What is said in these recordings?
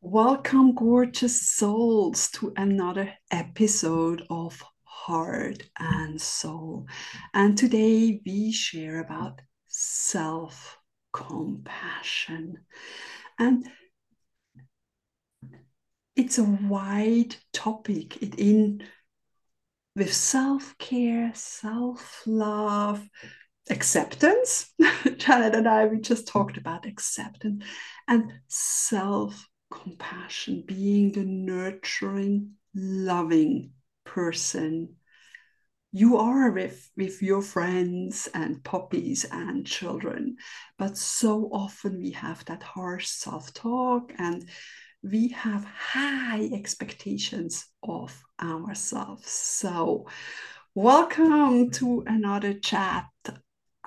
Welcome, gorgeous souls, to another episode of Heart and Soul. And today we share about self compassion. And it's a wide topic. It in with self-care, self-love, acceptance. Janet and I, we just talked about acceptance and self compassion, being the nurturing, loving person. You are with with your friends and puppies and children but so often we have that harsh self-talk and we have high expectations of ourselves. So welcome to another chat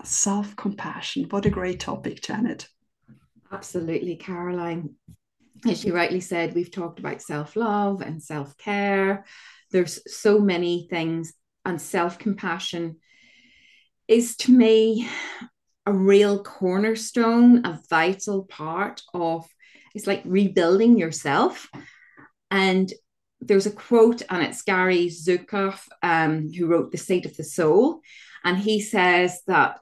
self-compassion. What a great topic janet. Absolutely caroline as you rightly said, we've talked about self love and self care. There's so many things, and self compassion is to me a real cornerstone, a vital part of it's like rebuilding yourself. And there's a quote, and it's Gary Zukav, um, who wrote The Seat of the Soul. And he says that,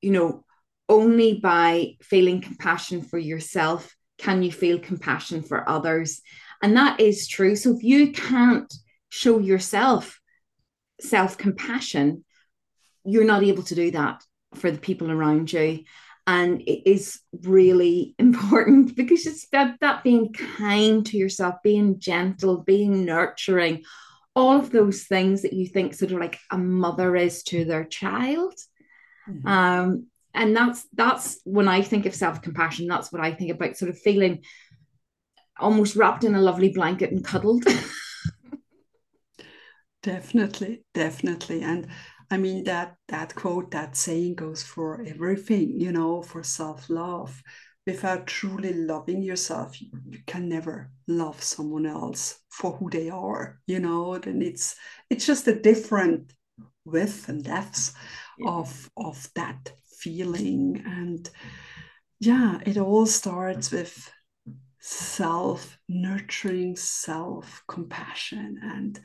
you know, only by feeling compassion for yourself can you feel compassion for others? And that is true. So if you can't show yourself self compassion, you're not able to do that for the people around you. And it is really important because it's that, that being kind to yourself, being gentle, being nurturing, all of those things that you think sort of like a mother is to their child. Mm-hmm. Um, and that's that's when i think of self-compassion that's what i think about sort of feeling almost wrapped in a lovely blanket and cuddled. Definitely definitely. And i mean that that quote that saying goes for everything you know for self-love. Without truly loving yourself you, you can never love someone else for who they are you know? And it's it's just a different width and depths yeah. of of that feeling. And yeah, it all starts with self nurturing, self compassion. And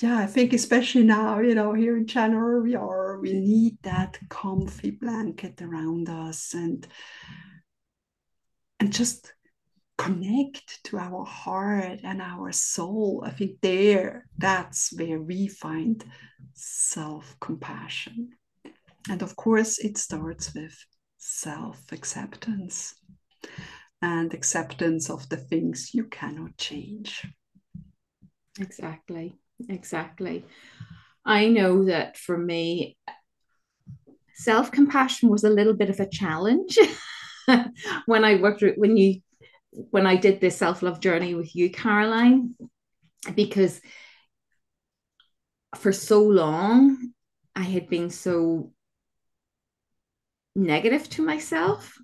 yeah, I think especially now, you know, here in January we are, we need that comfy blanket around us and and just connect to our heart and our soul. I think there, that's where we find self compassion. And of course, it starts with self acceptance and acceptance of the things you cannot change. Exactly, exactly. I know that for me, self compassion was a little bit of a challenge when I worked with, when you when I did this self love journey with you, Caroline, because for so long I had been so negative to myself.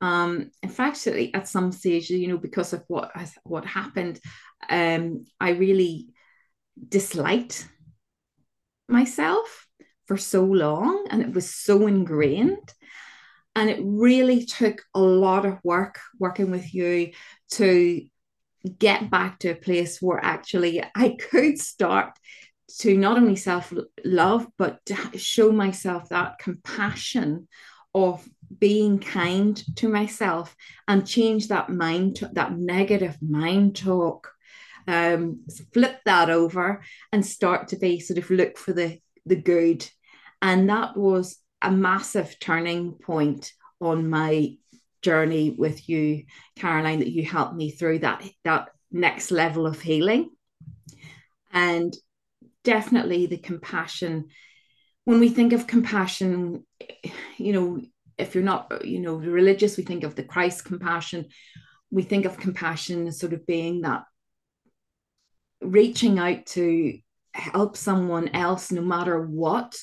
Um, in fact, at some stage, you know, because of what what happened, um, I really disliked myself for so long, and it was so ingrained. And it really took a lot of work working with you to get back to a place where actually I could start to not only self love, but to show myself that compassion of being kind to myself and change that mind, that negative mind talk. Um, flip that over and start to be sort of look for the the good, and that was a massive turning point on my journey with you, Caroline. That you helped me through that that next level of healing, and definitely the compassion when we think of compassion you know if you're not you know religious we think of the christ compassion. We think of compassion as sort of being that reaching out to help someone else no matter what.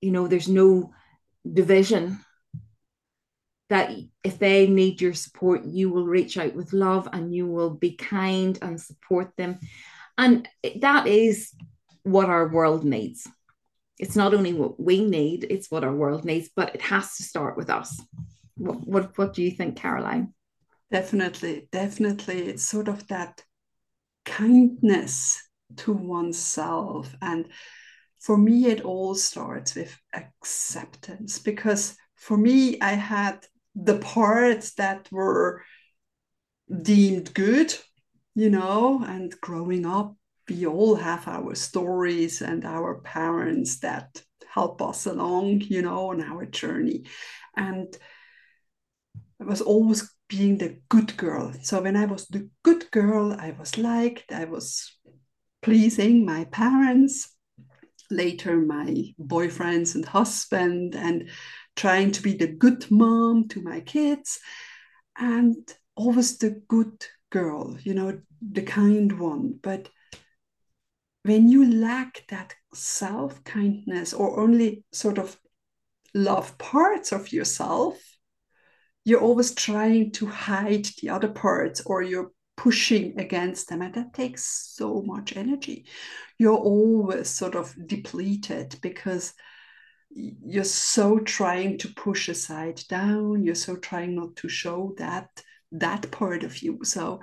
You know there's no division. That if they need your support you will reach out with love and you will be kind and support them. And that is what our world needs. It's not only what we need, it's what our world needs, but it has to start with us. What, what, what do you think, Caroline? Definitely, definitely. It's sort of that kindness to oneself. And for me, it all starts with acceptance because for me, I had the parts that were deemed good, you know, and growing up, we all have our stories and our parents that help us along, you know, on our journey. And I was always being the good girl. So when I was the good girl, I was liked, I was pleasing my parents, later my boyfriends and husband, and trying to be the good mom to my kids, and always the good girl, you know, the kind one. But when you lack that self kindness or only sort of love parts of yourself, you're always trying to hide the other parts or you're pushing against them. And that takes so much energy. You're always sort of depleted because you're so trying to push a side down. You're so trying not to show that that part of you. So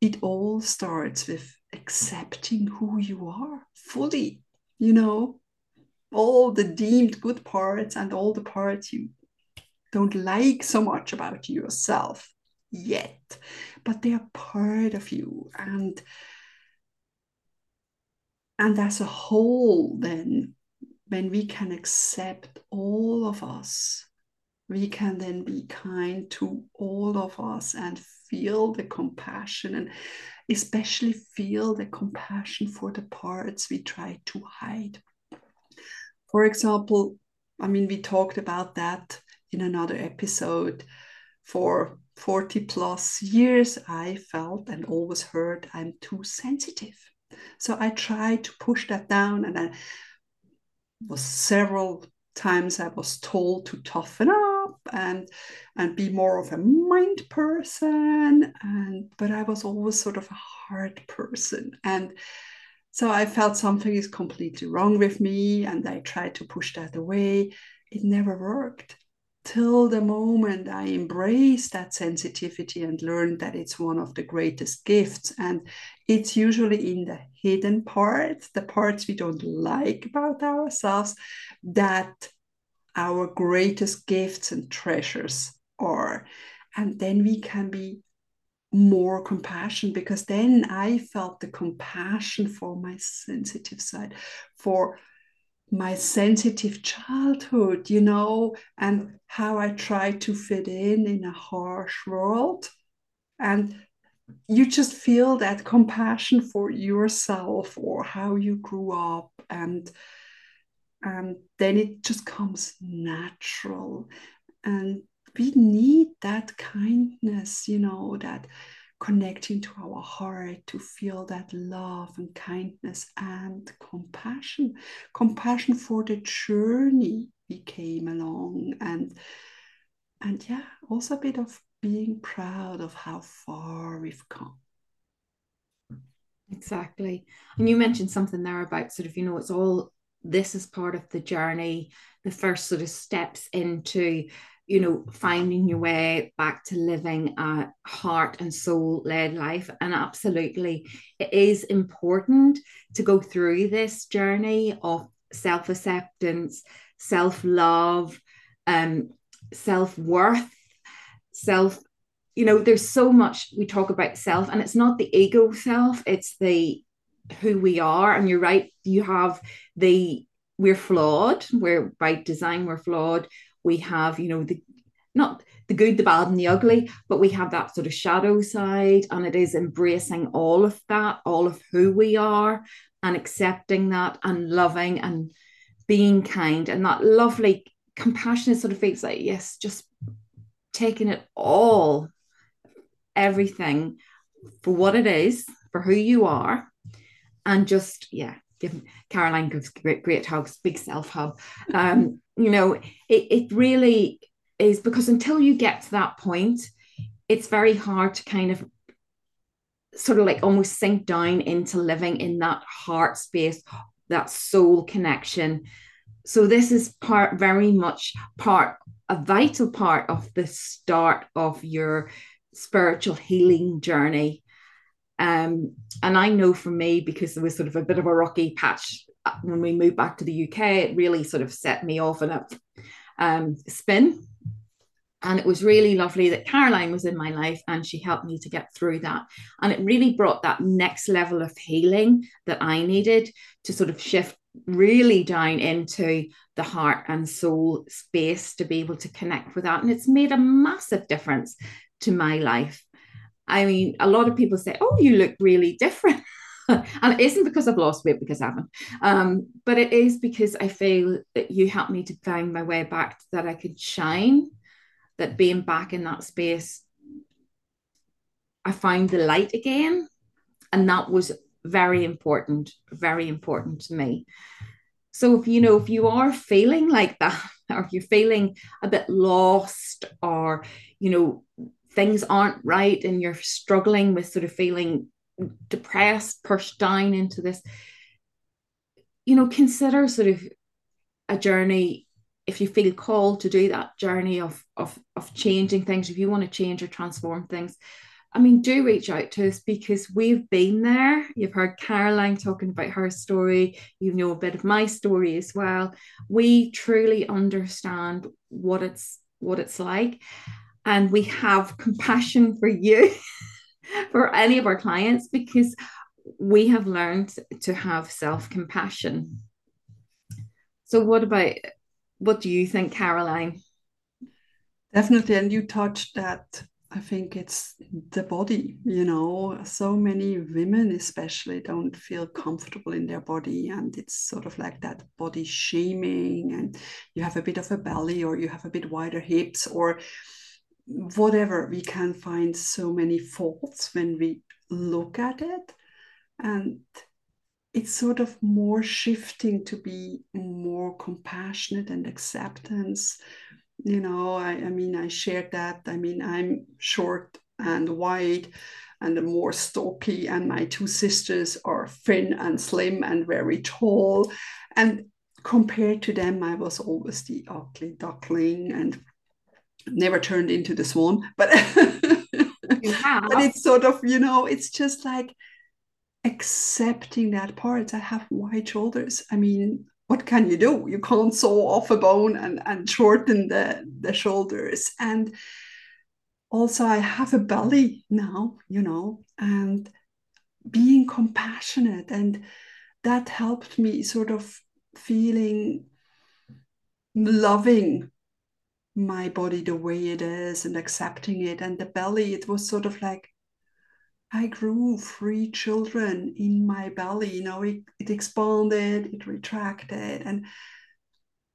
it all starts with accepting who you are fully, you know, all the deemed good parts and all the parts you don't like so much about yourself yet, but they are part of you. And and as a whole, then when we can accept all of us, we can then be kind to all of us and feel the compassion and especially feel the compassion for the parts we try to hide. For example, I mean, we talked about that in another episode. For 40 plus years, I felt and always heard I'm too sensitive. So I tried to push that down, and I was several times I was told to toughen up and and be more of a mind person and but I was always sort of a hard person and so I felt something is completely wrong with me and I tried to push that away it never worked till the moment I embraced that sensitivity and learned that it's one of the greatest gifts. And it's usually in the hidden parts, the parts we don't like about ourselves, that our greatest gifts and treasures are. And then we can be more compassion because then I felt the compassion for my sensitive side, for my sensitive childhood, you know, and how I tried to fit in in a harsh world. And you just feel that compassion for yourself or how you grew up and and then it just comes natural. And we need that kindness you know that connecting to our heart to feel that love and kindness and compassion. Compassion for the journey we came along. And and yeah also a bit of being proud of how far we've come. Exactly. And you mentioned something there about sort of you know it's all this is part of the journey the first sort of steps into you know, finding your way back to living a heart and soul led life. And absolutely, it is important to go through this journey of self acceptance, self love, um, self worth, self. You know, there's so much we talk about self, and it's not the ego self, it's the who we are. And you're right, you have the we're flawed, we're by design, we're flawed. We have you know the not the good the bad and the ugly but we have that sort of shadow side. And it is embracing all of that all of who we are and accepting that and loving and being kind. And that lovely compassionate sort of feels like yes just taking it all everything for what it is for who you are and just yeah give caroline gives great great hugs big self hug um you know, it, it really is because until you get to that point, it's very hard to kind of sort of like almost sink down into living in that heart space, that soul connection. So this is part very much part a vital part of the start of your spiritual healing journey. Um, and I know for me, because there was sort of a bit of a rocky patch uh, when we moved back to the UK, it really sort of set me off in a um, spin. And it was really lovely that Caroline was in my life and she helped me to get through that. And it really brought that next level of healing that I needed to sort of shift really down into the heart and soul space to be able to connect with that. And it's made a massive difference to my life. I mean, a lot of people say, Oh, you look really different. and it isn't because I've lost weight because I haven't, um, but it is because I feel that you helped me to find my way back that I could shine, that being back in that space, I found the light again. And that was very important, very important to me. So if you know, if you are feeling like that, or if you're feeling a bit lost, or you know, things aren't right and you're struggling with sort of feeling depressed, pushed down into this, you know, consider sort of a journey if you feel called to do that journey of of of changing things if you want to change or transform things I mean, do reach out to us because we've been there. You've heard Caroline talking about her story. You know a bit of my story as well. We truly understand what it's what it's like, and we have compassion for you, for any of our clients, because we have learned to have self compassion. So, what about what do you think, Caroline? Definitely, and you touched that I think it's the body, you know. So many women, especially, don't feel comfortable in their body, and it's sort of like that body shaming, and you have a bit of a belly, or you have a bit wider hips, or whatever. We can find so many faults when we look at it, and it's sort of more shifting to be more compassionate and acceptance. You know I, I mean i shared that. I mean i'm short and white and more stocky and my two sisters are thin and slim and very tall. And compared to them i was always the ugly duckling and never turned into the swan but but it's sort of you know it's just like accepting that part i have wide shoulders i mean what can you do? You can't saw off a bone and, and shorten the, the shoulders. And also, I have a belly now, you know, and being compassionate. And that helped me sort of feeling loving my body the way it is and accepting it. And the belly, it was sort of like, I grew three children in my belly. You know, it, it expanded, it retracted, and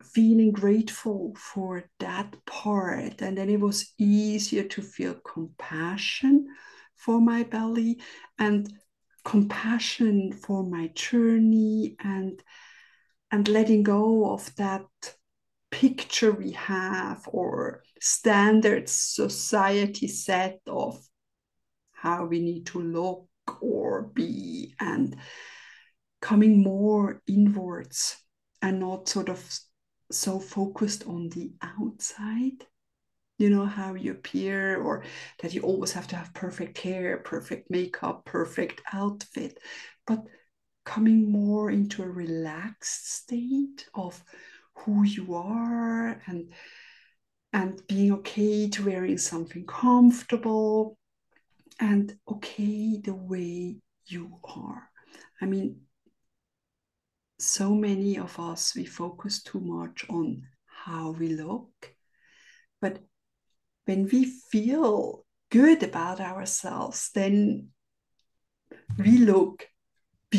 feeling grateful for that part. And then it was easier to feel compassion for my belly and compassion for my journey and and letting go of that picture we have or standards society set of how we need to look or be and coming more inwards and not sort of so focused on the outside. You know how you appear or that you always have to have perfect hair perfect makeup perfect outfit but coming more into a relaxed state of who you are and and being okay to wearing something comfortable and okay the way you are. I mean, so many of us, we focus too much on how we look. But when we feel good about ourselves, then we look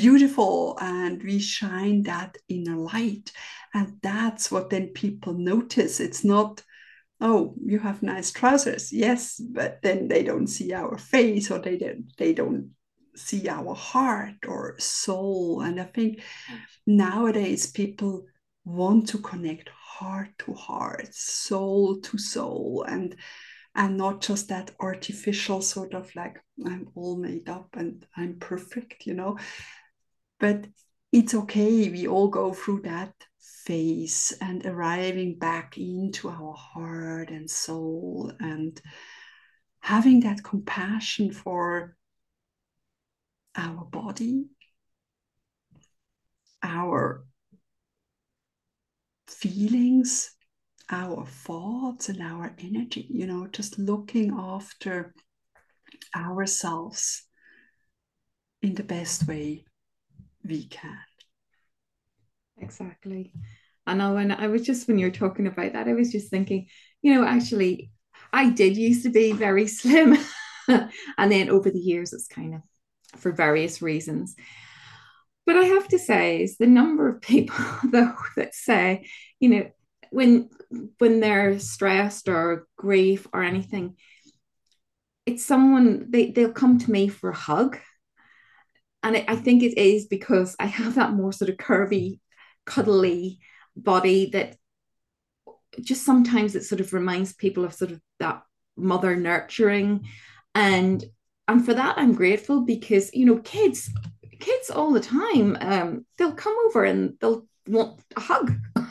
beautiful and we shine that inner light. And that's what then people notice. It's not oh you have nice trousers yes but then they don't see our face or they don't they don't see our heart or soul and i think nowadays people want to connect heart to heart soul to soul and and not just that artificial sort of like i'm all made up and i'm perfect you know but it's okay we all go through that phase and arriving back into our heart and soul and having that compassion for our body, our feelings, our thoughts, and our energy, you know, just looking after ourselves in the best way we can. Exactly. I know, and I was just when you're talking about that, I was just thinking, you know, actually, I did used to be very slim, and then over the years, it's kind of for various reasons. But I have to say, is the number of people though that say, you know, when when they're stressed or grief or anything, it's someone they they'll come to me for a hug, and I think it is because I have that more sort of curvy, cuddly body that just sometimes it sort of reminds people of sort of that mother nurturing. And and for that i'm grateful because you know kids kids all the time um, they'll come over and they'll want a hug.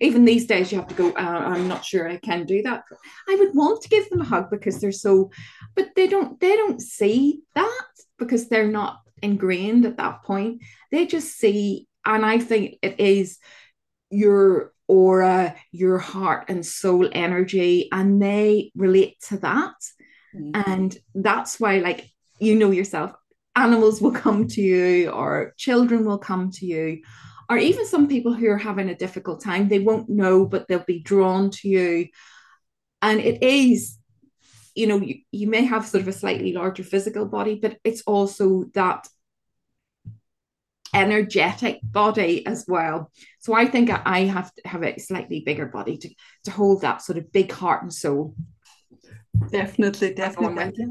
Even these days you have to go uh, i'm not sure i can do that. I would want to give them a hug because they're so but they don't they don't see that because they're not ingrained at that point. They just see and i think it is your aura your heart and soul energy and they relate to that. Mm-hmm. and that's why like you know yourself animals will come to you or children will come to you or even some people who are having a difficult time they won't know but they'll be drawn to you. And it is you know you, you may have sort of a slightly larger physical body but it's also that energetic body as well. So i think i have to have a slightly bigger body to, to hold that sort of big heart and soul. Definitely definitely. yeah.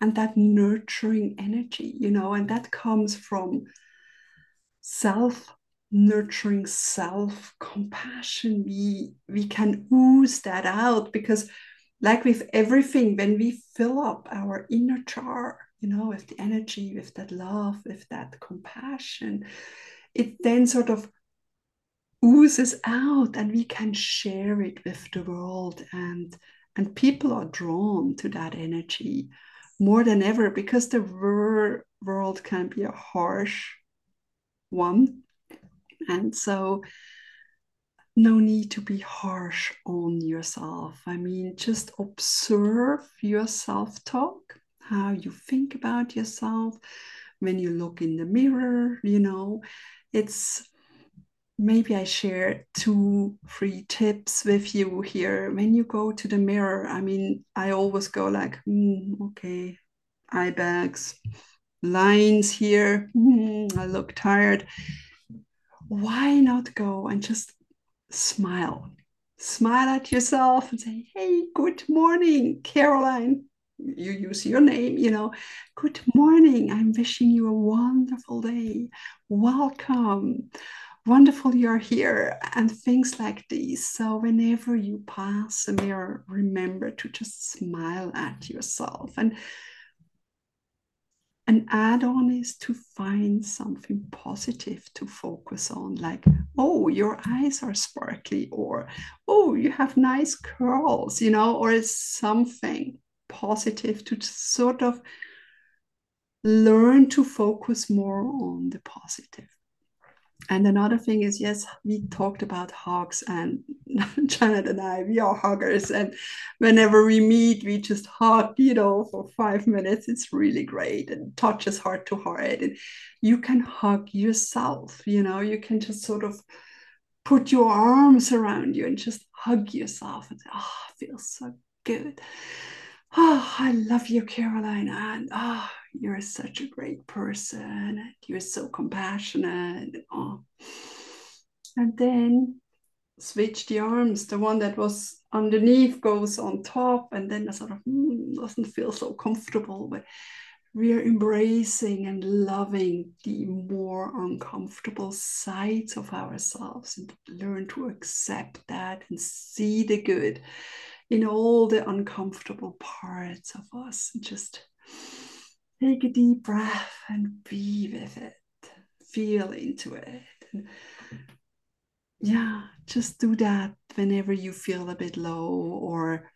and that nurturing energy you know and that comes from self nurturing self compassion we we can ooze that out because like with everything when we fill up our inner jar you know with the energy with that love with that compassion it then sort of oozes out and we can share it with the world. And and people are drawn to that energy more than ever because the wor- world can be a harsh one. And so no need to be harsh on yourself i mean just observe your self talk how you think about yourself when you look in the mirror you know it's maybe I share two, three tips with you here. When you go to the mirror, I mean, I always go like, mm, okay, eye bags, lines here. Mm, I look tired. Why not go and just smile? Smile at yourself and say, hey, good morning, Caroline. You use your name, you know. Good morning. I'm wishing you a wonderful day. Welcome wonderful you're here and things like these so whenever you pass a mirror remember to just smile at yourself and an add-on is to find something positive to focus on like oh your eyes are sparkly or oh you have nice curls you know or something positive to sort of learn to focus more on the positive and another thing is, yes, we talked about hugs, and Janet and I, we are huggers. And whenever we meet, we just hug, you know, for five minutes. It's really great and touches heart to heart. And you can hug yourself, you know, you can just sort of put your arms around you and just hug yourself and say, ah, oh, feels so good. Oh, I love you, Carolina. And oh, you're such a great person. You're so compassionate. Oh. And then switch the arms. The one that was underneath goes on top, and then the sort of mm, doesn't feel so comfortable. But we are embracing and loving the more uncomfortable sides of ourselves and learn to accept that and see the good in all the uncomfortable parts of us. Just take a deep breath and be with it, feel into it. And yeah, just do that whenever you feel a bit low or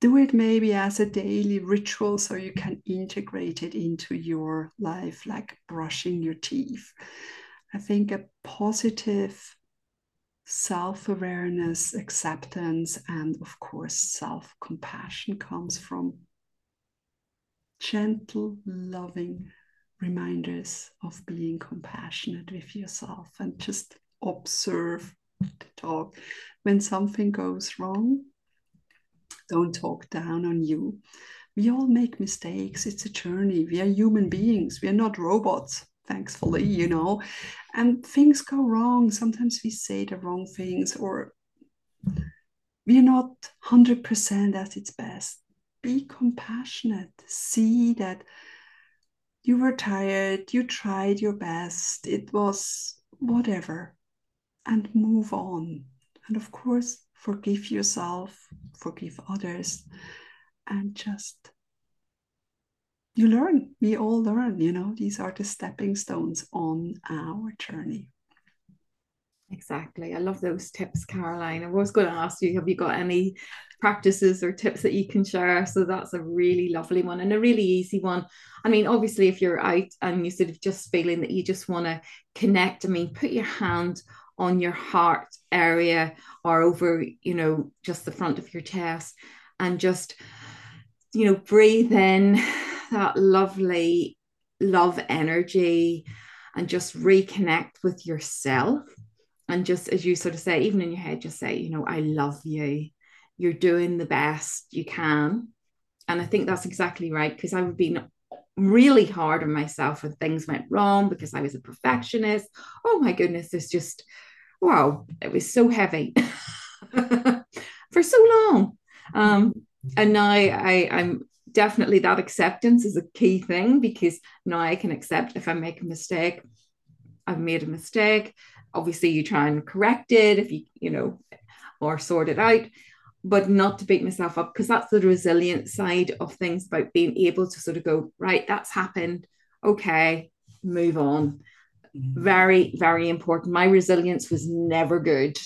do it maybe as a daily ritual so you can integrate it into your life, like brushing your teeth. I think a positive self awareness, acceptance, and of course, self compassion comes from gentle, loving reminders of being compassionate with yourself and just observe the talk. When something goes wrong, don't talk down on you. We all make mistakes. It's a journey. We are human beings. We are not robots, thankfully, you know. And things go wrong. Sometimes we say the wrong things or we're not 100% at its best. Be compassionate. See that you were tired, you tried your best, it was whatever, and move on. And of course, forgive yourself, forgive others, and just you learn. We all learn, you know, these are the stepping stones on our journey. Exactly. I love those tips, Caroline. I was going to ask you, have you got any practices or tips that you can share? So that's a really lovely one and a really easy one. I mean, obviously, if you're out and you sort of just feeling that you just want to connect, I mean, put your hand on your heart area or over, you know, just the front of your chest and just, you know, breathe in that lovely love energy and just reconnect with yourself. And just as you sort of say, even in your head, just say, you know, I love you. You're doing the best you can. And I think that's exactly right because I've been really hard on myself when things went wrong because I was a perfectionist. Oh my goodness, it's just wow, it was so heavy for so long. Um, and now I, I'm definitely that acceptance is a key thing because now I can accept if I make a mistake, I've made a mistake. Obviously, you try and correct it if you, you know, or sort it out, but not to beat myself up because that's the resilient side of things about being able to sort of go, right, that's happened. Okay, move on. Mm-hmm. very very important my resilience was never good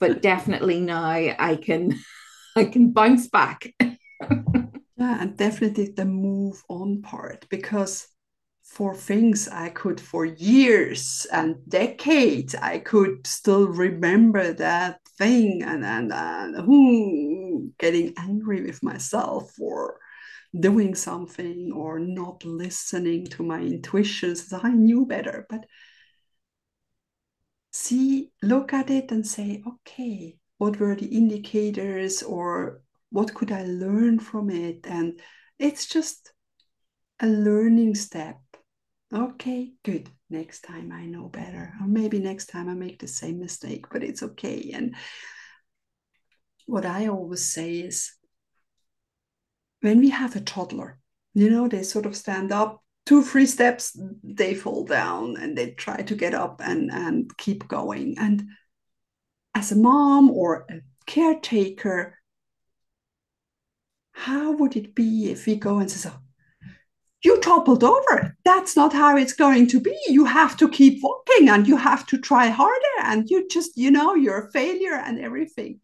but definitely now i can i can bounce back yeah and definitely the move on part because for things i could for years and decades i could still remember that thing and and, and hmm, getting angry with myself for doing something or not listening to my intuitions. I knew better, but see, look at it and say, okay, what were the indicators or what could I learn from it? And it's just a learning step. Okay, good. Next time I know better. Or maybe next time I make the same mistake, but it's okay. And what I always say is when we have a toddler, you know, they sort of stand up two, three steps, they fall down and they try to get up and, and keep going. And as a mom or a caretaker, how would it be if we go and say, oh, you toppled over. That's not how it's going to be. You have to keep walking and you have to try harder and you just, you know, you're a failure and everything.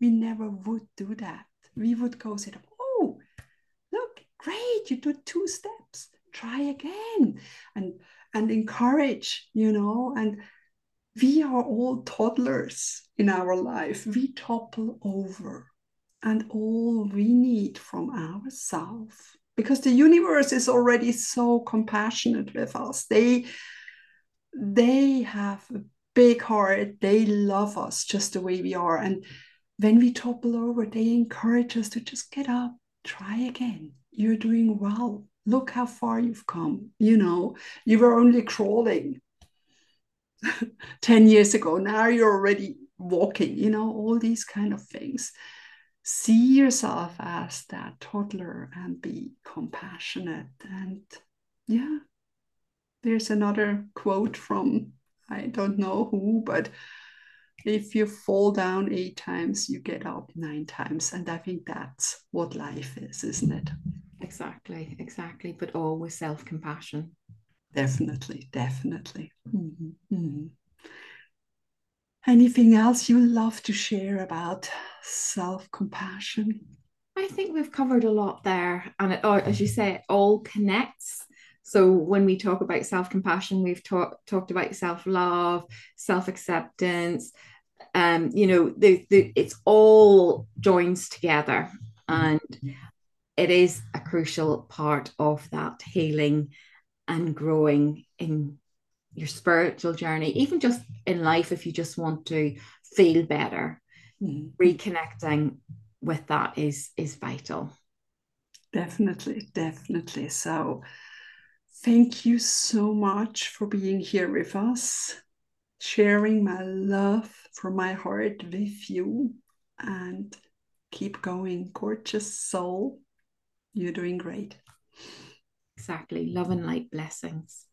We never would do that. We would go say, oh, look, great you did two steps try again and and encourage you know and we are all toddlers in our life we topple over and all we need from ourselves because the universe is already so compassionate with us they they have a big heart they love us just the way we are and when we topple over they encourage us to just get up try again you're doing well. Look how far you've come. You know, you were only crawling 10 years ago. Now you're already walking, you know, all these kind of things. See yourself as that toddler and be compassionate. And yeah, there's another quote from I don't know who, but if you fall down eight times, you get up nine times. And I think that's what life is, isn't it? Exactly, exactly. But all with self compassion. Definitely, definitely. Mm-hmm. Mm-hmm. Anything else you love to share about self compassion? I think we've covered a lot there. And it, as you say, it all connects. So when we talk about self-compassion, we've talked talked about self-love, self-acceptance. Um, you know, the, the it's all joins together. And it is a crucial part of that healing and growing in your spiritual journey, even just in life, if you just want to feel better, mm-hmm. reconnecting with that is is vital. Definitely, definitely. So thank you so much for being here with us, sharing my love from my heart with you, and keep going, gorgeous soul. You're doing great. Exactly. Love and light blessings.